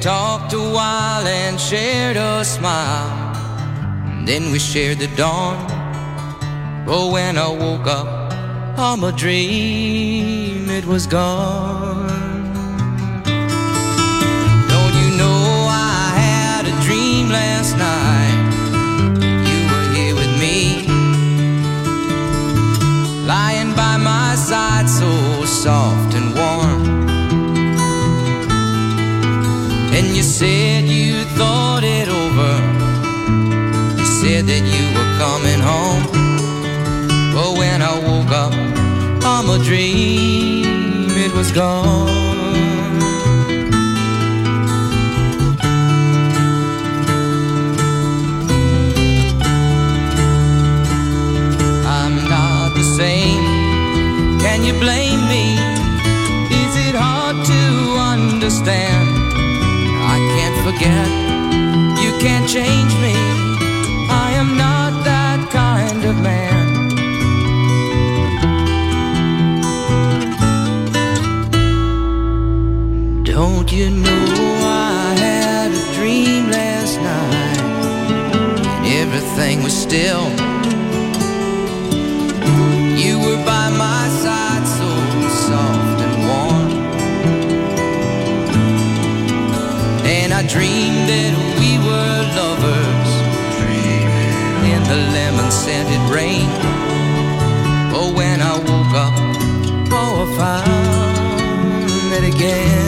Talked a while and shared a smile. And then we shared the dawn. Oh, when I woke up from a dream, it was gone. Said that you were coming home. But when I woke up from a dream, it was gone. I'm not the same. Can you blame me? Is it hard to understand? I can't forget. You can't change me. You know I had a dream last night and everything was still. You were by my side, so soft and warm. And I dreamed that we were lovers in the lemon scented rain. Oh, when I woke up, oh, I found that again.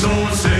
so safe.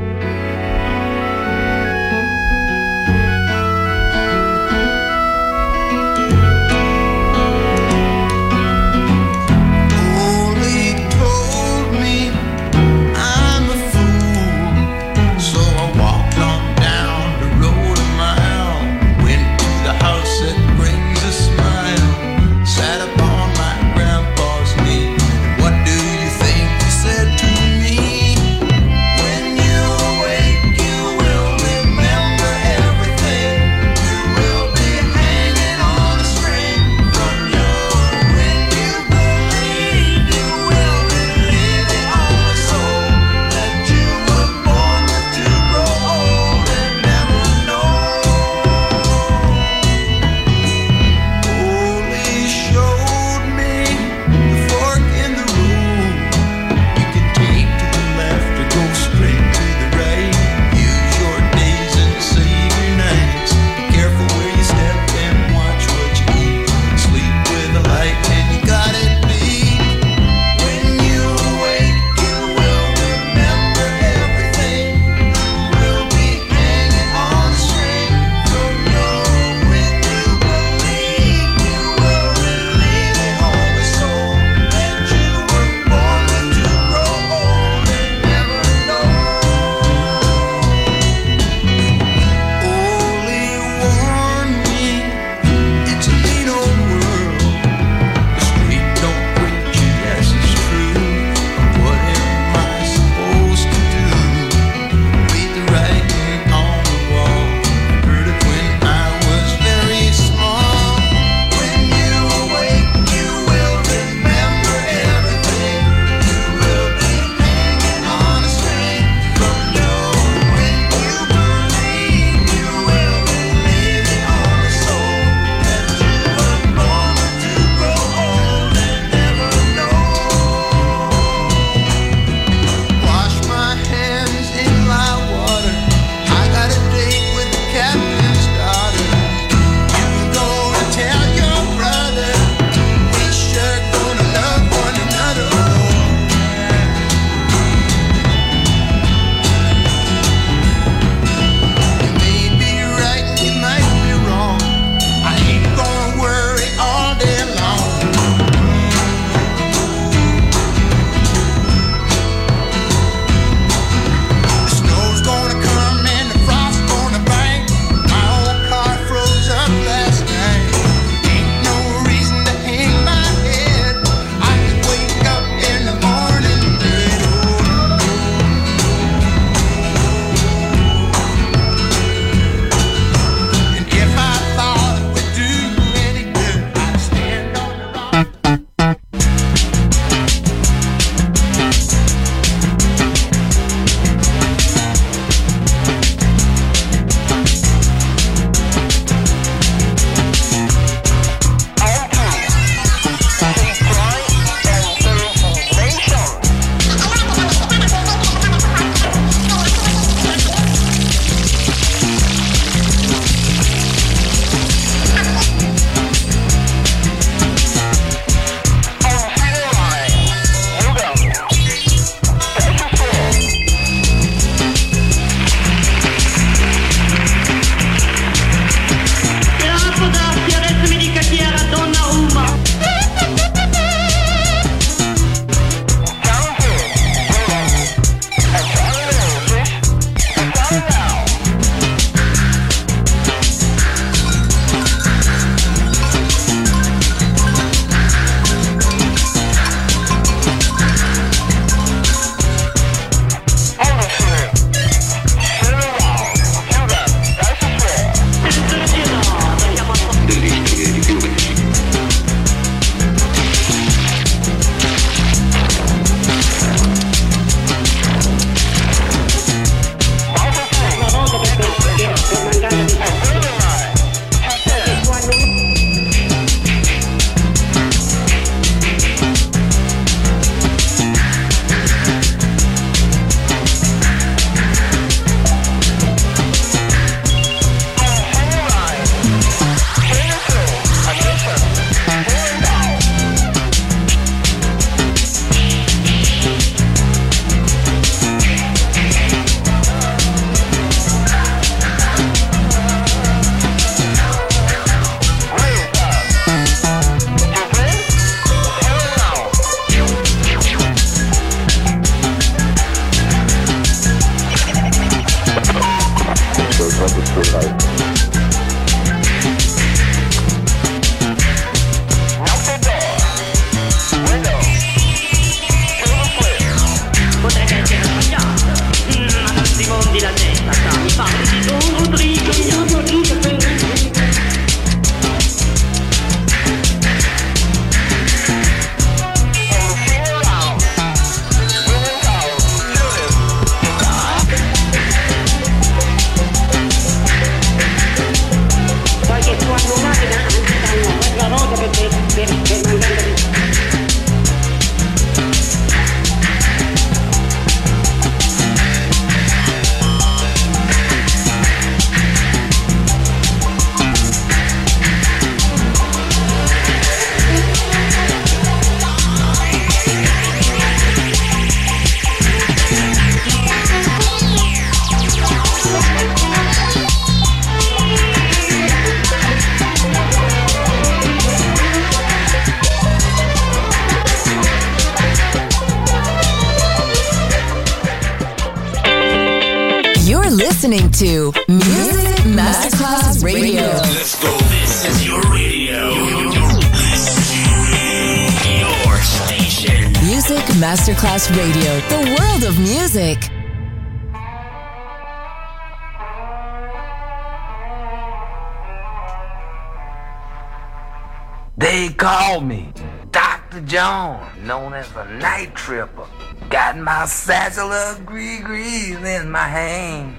They call me Dr. John, known as the night tripper. Got my satchel of gree-grees in my hand.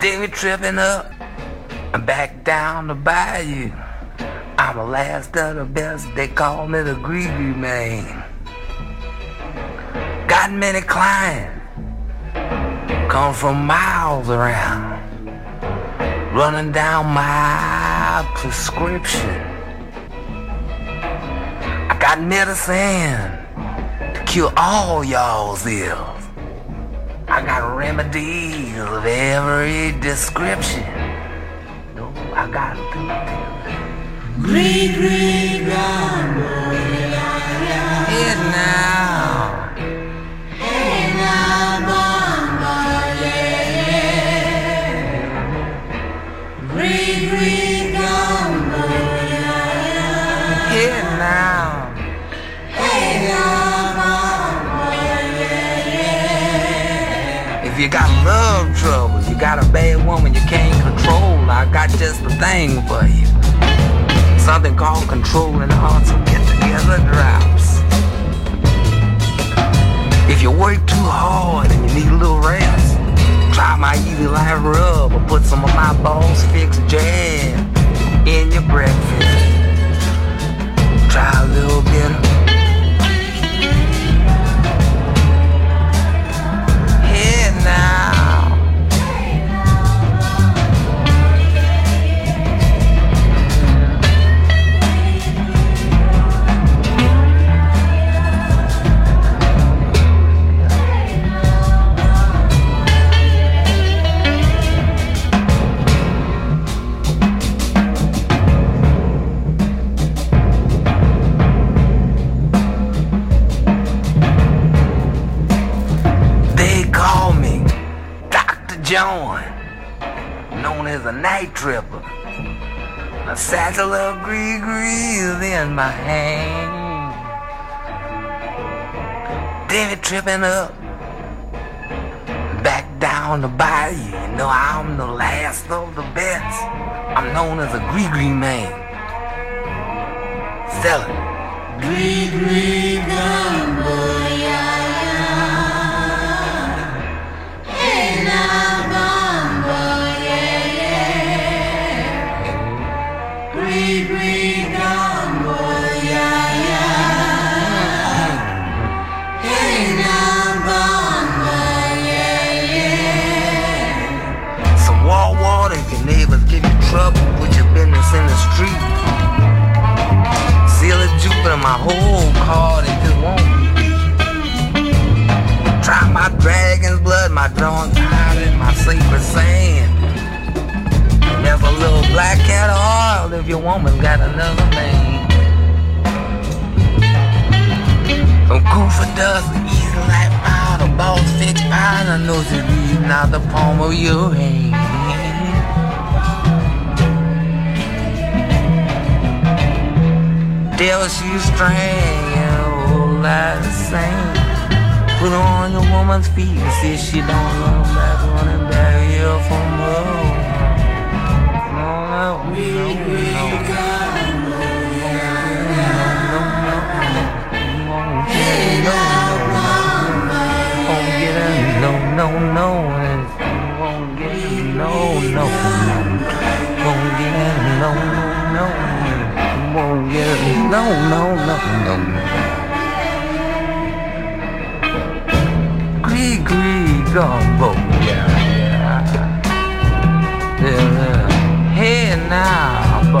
They be tripping up and back down the bayou. I'm the last of the best, they call me the gris-gris man. Got many clients, come from miles around, running down my prescription. I got medicine to cure all y'all's ills. I got remedies of every description. No, I got to Green, green, Head now. Hey now, mama, got love trouble, you got a bad woman you can't control, I got just the thing for you. Something called controlling hearts and get together drops. If you work too hard and you need a little rest, try my easy life rub or put some of my balls fix jam in your breakfast. Try a little bit of tripper. A satchel of gree-grees in my hand. David tripping up, back down the bayou. You know I'm the last of the best. I'm known as a gris-gris man. Selling gris-gris gumbo, yeah, my whole card if it won't. Try my dragon's blood, my drawn and my sacred sand. There's a little black cat oil if your woman got another man. Some Kufa dust, easy like powder, balls fixed powder, knows it reading out the palm of your hand. Devil shoe string and oh, a whole lot of sand. Put on your woman's feet and see she don't run back, running back here from home. No, no, no, no. No, no, no, won't get it, no, no, won't get it, no, no, no, no. Gree, gree, gumbo, yeah, yeah. Yeah, yeah. Hey now, bo,